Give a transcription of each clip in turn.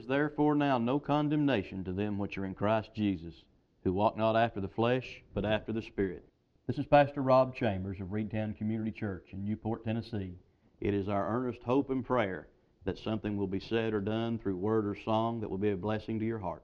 is therefore now no condemnation to them which are in Christ Jesus, who walk not after the flesh, but after the Spirit. This is Pastor Rob Chambers of Reidtown Community Church in Newport, Tennessee. It is our earnest hope and prayer that something will be said or done through word or song that will be a blessing to your heart.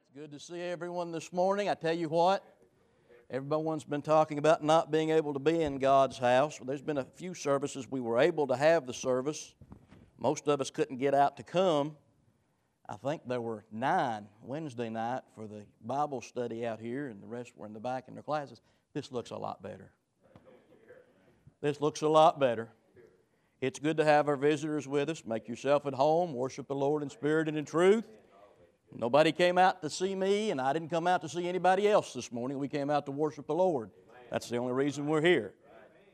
It's good to see everyone this morning. I tell you what, everyone's been talking about not being able to be in God's house. There's been a few services we were able to have the service. Most of us couldn't get out to come. I think there were nine Wednesday night for the Bible study out here, and the rest were in the back in their classes. This looks a lot better. This looks a lot better. It's good to have our visitors with us. Make yourself at home. Worship the Lord in spirit and in truth. Nobody came out to see me, and I didn't come out to see anybody else this morning. We came out to worship the Lord. That's the only reason we're here.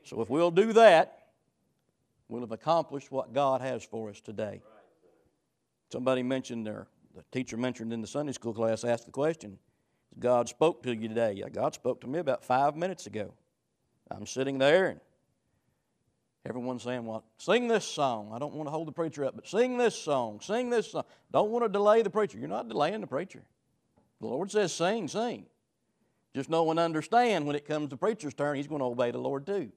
So if we'll do that, we'll have accomplished what God has for us today. Somebody mentioned there, the teacher mentioned in the Sunday school class, asked the question, God spoke to you today. Yeah, God spoke to me about five minutes ago. I'm sitting there and everyone's saying, Well, sing this song. I don't want to hold the preacher up, but sing this song. Sing this song. Don't want to delay the preacher. You're not delaying the preacher. The Lord says, Sing, sing. Just know and understand when it comes to preacher's turn, he's going to obey the Lord too.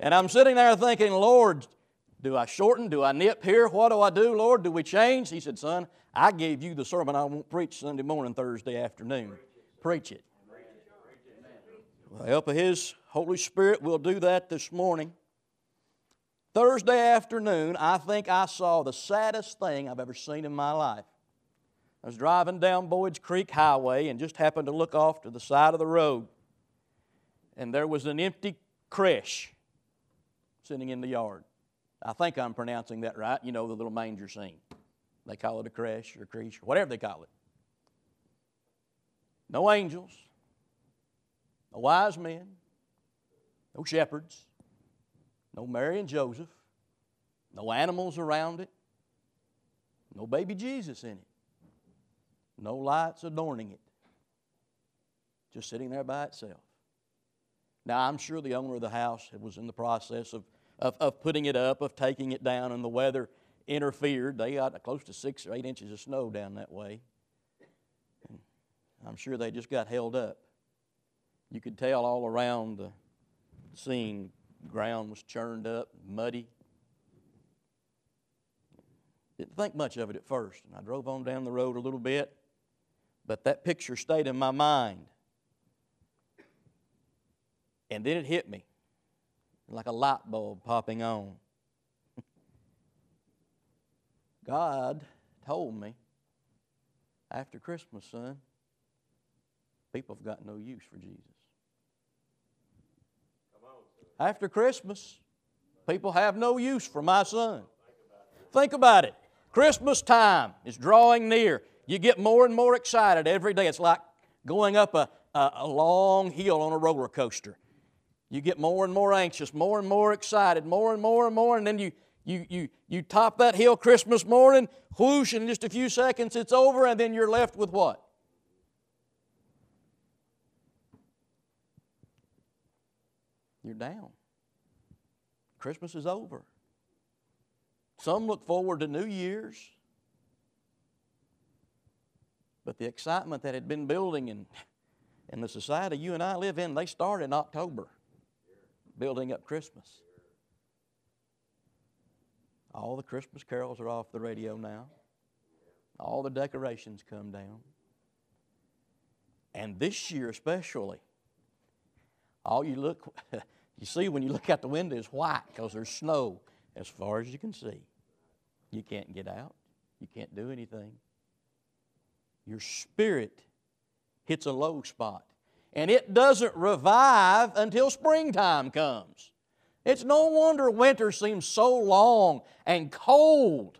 And I'm sitting there thinking, Lord, do I shorten? Do I nip here? What do I do, Lord? Do we change? He said, Son, I gave you the sermon I won't preach Sunday morning, Thursday afternoon. Preach it. With the help of His Holy Spirit, we'll do that this morning. Thursday afternoon, I think I saw the saddest thing I've ever seen in my life. I was driving down Boyd's Creek Highway and just happened to look off to the side of the road. And there was an empty creche sitting in the yard. I think I'm pronouncing that right. You know the little manger scene. They call it a creche or creche, or whatever they call it. No angels, no wise men, no shepherds, no Mary and Joseph, no animals around it, no baby Jesus in it, no lights adorning it, just sitting there by itself. Now, I'm sure the owner of the house was in the process of of, of putting it up, of taking it down, and the weather interfered. They got close to six or eight inches of snow down that way. I'm sure they just got held up. You could tell all around the scene, ground was churned up, muddy. Didn't think much of it at first, and I drove on down the road a little bit, but that picture stayed in my mind. And then it hit me like a light bulb popping on. God told me after Christmas, son, people have got no use for Jesus. After Christmas, people have no use for my son. Think about it. Christmas time is drawing near. You get more and more excited every day. It's like going up a, a, a long hill on a roller coaster. You get more and more anxious, more and more excited, more and more and more, and then you, you, you, you top that hill Christmas morning, whoosh, in just a few seconds it's over, and then you're left with what? You're down. Christmas is over. Some look forward to New Year's. But the excitement that had been building in, in the society you and I live in, they start in October building up Christmas. All the Christmas carols are off the radio now. All the decorations come down. And this year especially, all you look you see when you look out the window is white because there's snow as far as you can see. You can't get out. You can't do anything. Your spirit hits a low spot and it doesn't revive until springtime comes. It's no wonder winter seems so long and cold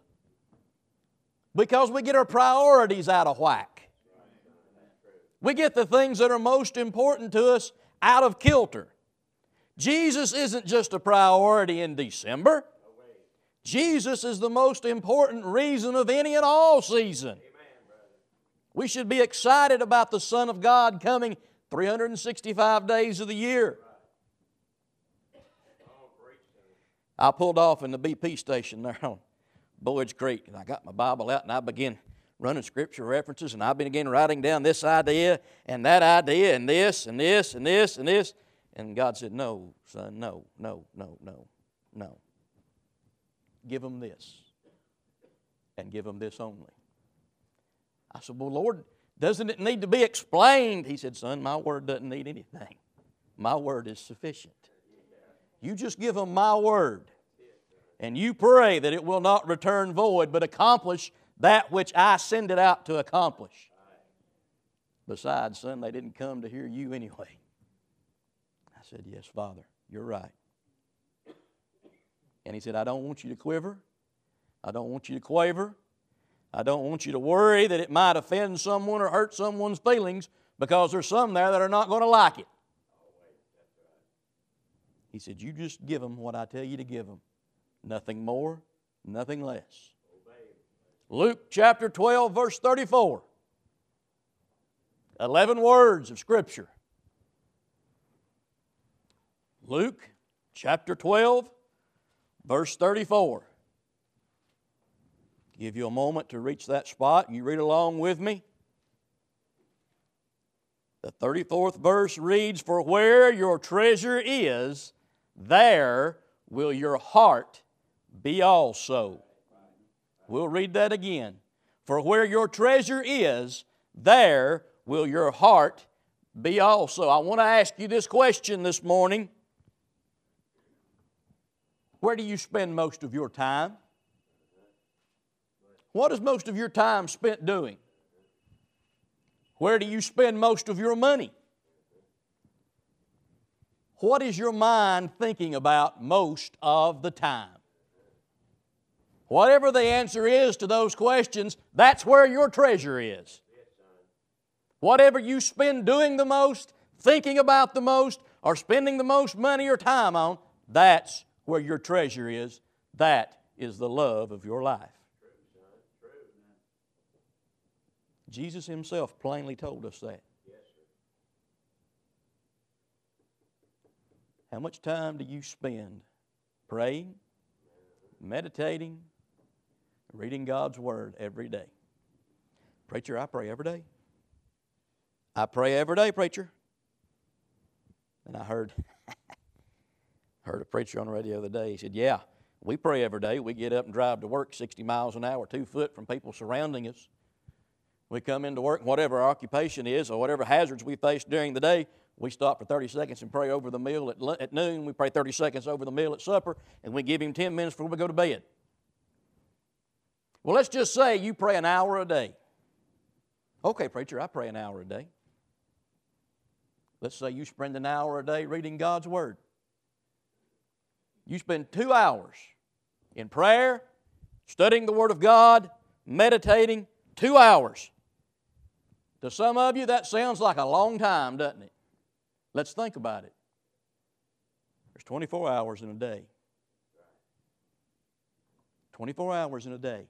because we get our priorities out of whack. We get the things that are most important to us out of kilter. Jesus isn't just a priority in December. Jesus is the most important reason of any and all season. We should be excited about the Son of God coming 365 days of the year. I pulled off in the BP station there on Boyd's Creek. And I got my Bible out and I began running scripture references and I began writing down this idea and that idea and this and this and this and this. And God said, No, son, no, no, no, no, no. Give them this and give them this only. I said, Well, Lord, doesn't it need to be explained? He said, Son, my word doesn't need anything. My word is sufficient. You just give them my word, and you pray that it will not return void, but accomplish that which I send it out to accomplish. Besides, son, they didn't come to hear you anyway. I said, Yes, Father, you're right. And he said, I don't want you to quiver. I don't want you to quaver. I don't want you to worry that it might offend someone or hurt someone's feelings because there's some there that are not going to like it. He said, You just give them what I tell you to give them. Nothing more, nothing less. Luke chapter 12, verse 34. 11 words of Scripture. Luke chapter 12, verse 34. Give you a moment to reach that spot. and You read along with me. The 34th verse reads For where your treasure is, there will your heart be also. We'll read that again. For where your treasure is, there will your heart be also. I want to ask you this question this morning Where do you spend most of your time? What is most of your time spent doing? Where do you spend most of your money? What is your mind thinking about most of the time? Whatever the answer is to those questions, that's where your treasure is. Whatever you spend doing the most, thinking about the most, or spending the most money or time on, that's where your treasure is. That is the love of your life. Jesus Himself plainly told us that. How much time do you spend praying, meditating, reading God's Word every day? Preacher, I pray every day. I pray every day, preacher. And I heard heard a preacher on the radio the other day. He said, Yeah, we pray every day. We get up and drive to work 60 miles an hour, two foot from people surrounding us. We come into work, whatever our occupation is, or whatever hazards we face during the day, we stop for 30 seconds and pray over the meal at, at noon. We pray 30 seconds over the meal at supper, and we give Him 10 minutes before we go to bed. Well, let's just say you pray an hour a day. Okay, preacher, I pray an hour a day. Let's say you spend an hour a day reading God's Word. You spend two hours in prayer, studying the Word of God, meditating, two hours. To some of you, that sounds like a long time, doesn't it? Let's think about it. There's 24 hours in a day. 24 hours in a day.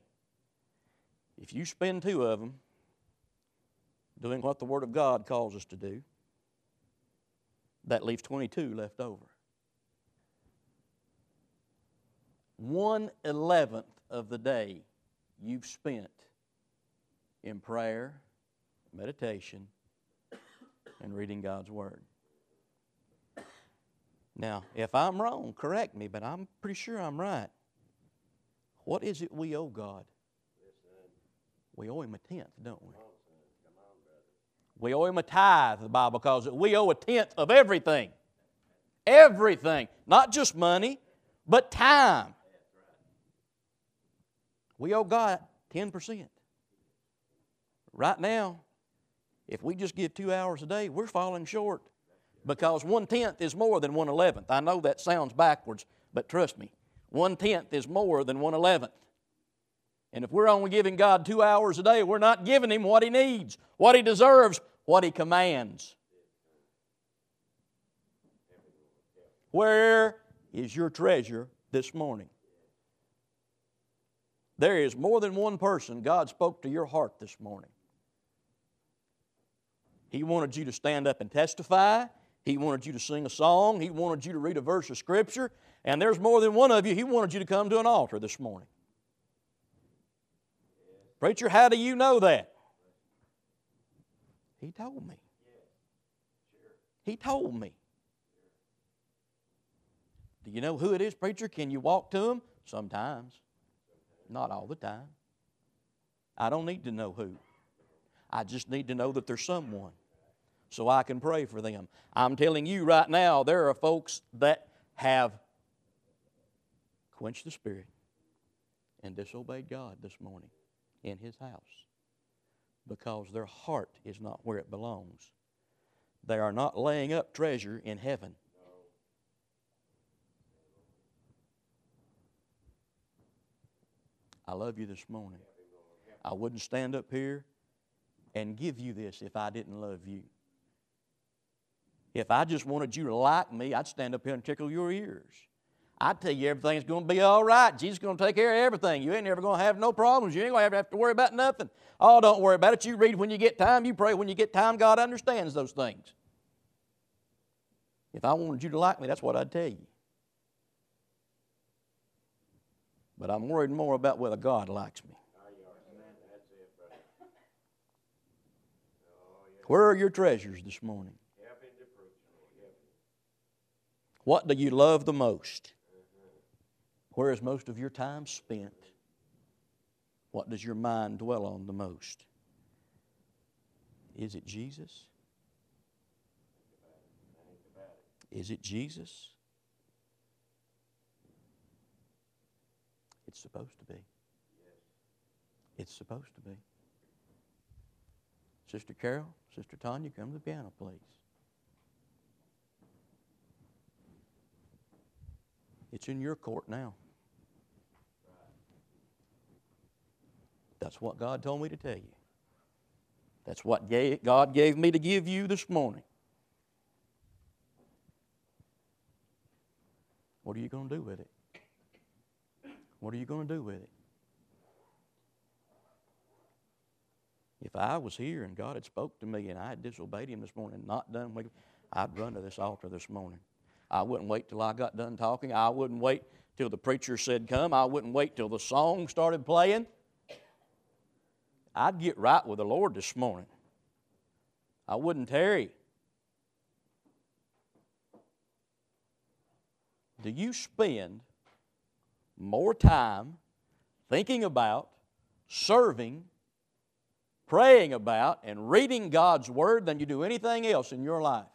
If you spend two of them doing what the Word of God calls us to do, that leaves 22 left over. One eleventh of the day you've spent in prayer, meditation, and reading God's Word. Now, if I'm wrong, correct me, but I'm pretty sure I'm right. What is it we owe God? We owe Him a tenth, don't we? We owe Him a tithe, the Bible calls it. We owe a tenth of everything. Everything. Not just money, but time. We owe God 10%. Right now, if we just give two hours a day, we're falling short because one tenth is more than one eleventh. I know that sounds backwards, but trust me, one tenth is more than one eleventh. And if we're only giving God two hours a day, we're not giving Him what He needs, what He deserves, what He commands. Where is your treasure this morning? There is more than one person God spoke to your heart this morning. He wanted you to stand up and testify. He wanted you to sing a song. He wanted you to read a verse of Scripture. And there's more than one of you, He wanted you to come to an altar this morning. Preacher, how do you know that? He told me. He told me. Do you know who it is, preacher? Can you walk to him? Sometimes. Not all the time. I don't need to know who. I just need to know that there's someone so I can pray for them. I'm telling you right now, there are folks that have quenched the Spirit and disobeyed God this morning in His house because their heart is not where it belongs. They are not laying up treasure in heaven. I love you this morning. I wouldn't stand up here and give you this if I didn't love you. If I just wanted you to like me, I'd stand up here and tickle your ears. I'd tell you everything's going to be all right. Jesus is going to take care of everything. You ain't ever going to have no problems. You ain't going to have to worry about nothing. Oh, don't worry about it. You read when you get time. You pray when you get time. God understands those things. If I wanted you to like me, that's what I'd tell you. But I'm worried more about whether God likes me. Where are your treasures this morning? What do you love the most? Where is most of your time spent? What does your mind dwell on the most? Is it Jesus? Is it Jesus? It's supposed to be. It's supposed to be. Sister Carol, Sister Tanya, come to the piano, please. It's in your court now. That's what God told me to tell you. That's what God gave me to give you this morning. What are you going to do with it? What are you going to do with it? If I was here and God had spoke to me and I had disobeyed Him this morning, not done I'd run to this altar this morning. I wouldn't wait till I got done talking. I wouldn't wait till the preacher said come. I wouldn't wait till the song started playing. I'd get right with the Lord this morning. I wouldn't tarry. Do you spend more time thinking about, serving, praying about, and reading God's Word than you do anything else in your life?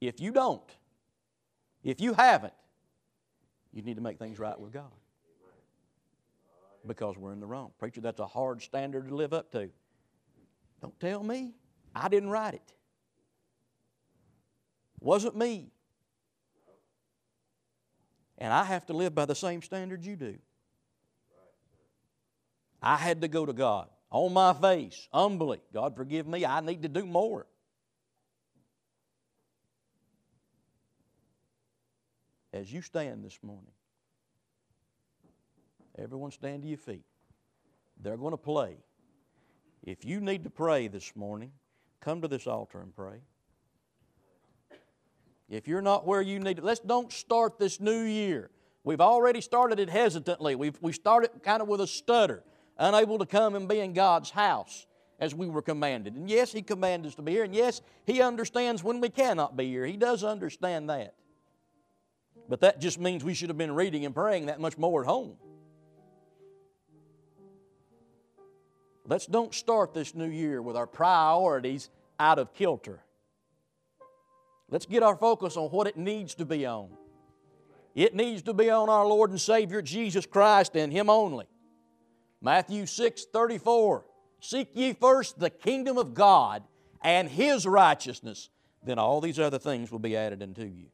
If you don't, if you haven't, you need to make things right with God because we're in the wrong. Preacher, that's a hard standard to live up to. Don't tell me. I didn't write it. Wasn't me. And I have to live by the same standard you do. I had to go to God on my face, humbly. God, forgive me. I need to do more. As you stand this morning, Everyone stand to your feet. They're going to play. If you need to pray this morning, come to this altar and pray. If you're not where you need to, let's don't start this new year. We've already started it hesitantly. We've, we started kind of with a stutter, unable to come and be in God's house as we were commanded. And yes, He commanded us to be here. And yes, He understands when we cannot be here. He does understand that. But that just means we should have been reading and praying that much more at home. Let's don't start this new year with our priorities out of kilter. Let's get our focus on what it needs to be on. It needs to be on our Lord and Savior Jesus Christ and Him only. Matthew 6 34. Seek ye first the kingdom of God and His righteousness, then all these other things will be added unto you.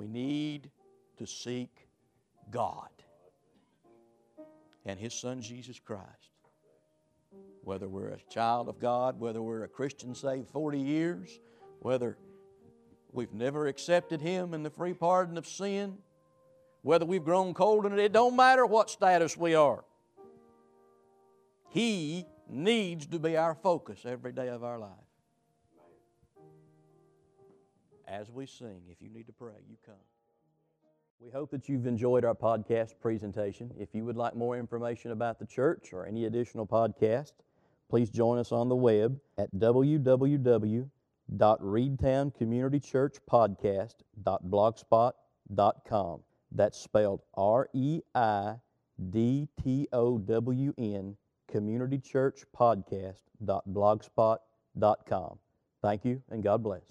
We need to seek God and His Son Jesus Christ. Whether we're a child of God, whether we're a Christian saved 40 years, whether we've never accepted Him in the free pardon of sin, whether we've grown cold in it, it don't matter what status we are. He needs to be our focus every day of our life. As we sing, if you need to pray, you come. We hope that you've enjoyed our podcast presentation. If you would like more information about the church or any additional podcast, please join us on the web at www.reidtowncommunitychurchpodcast.blogspot.com. That's spelled R E I D T O W N communitychurchpodcast.blogspot.com. Thank you and God bless.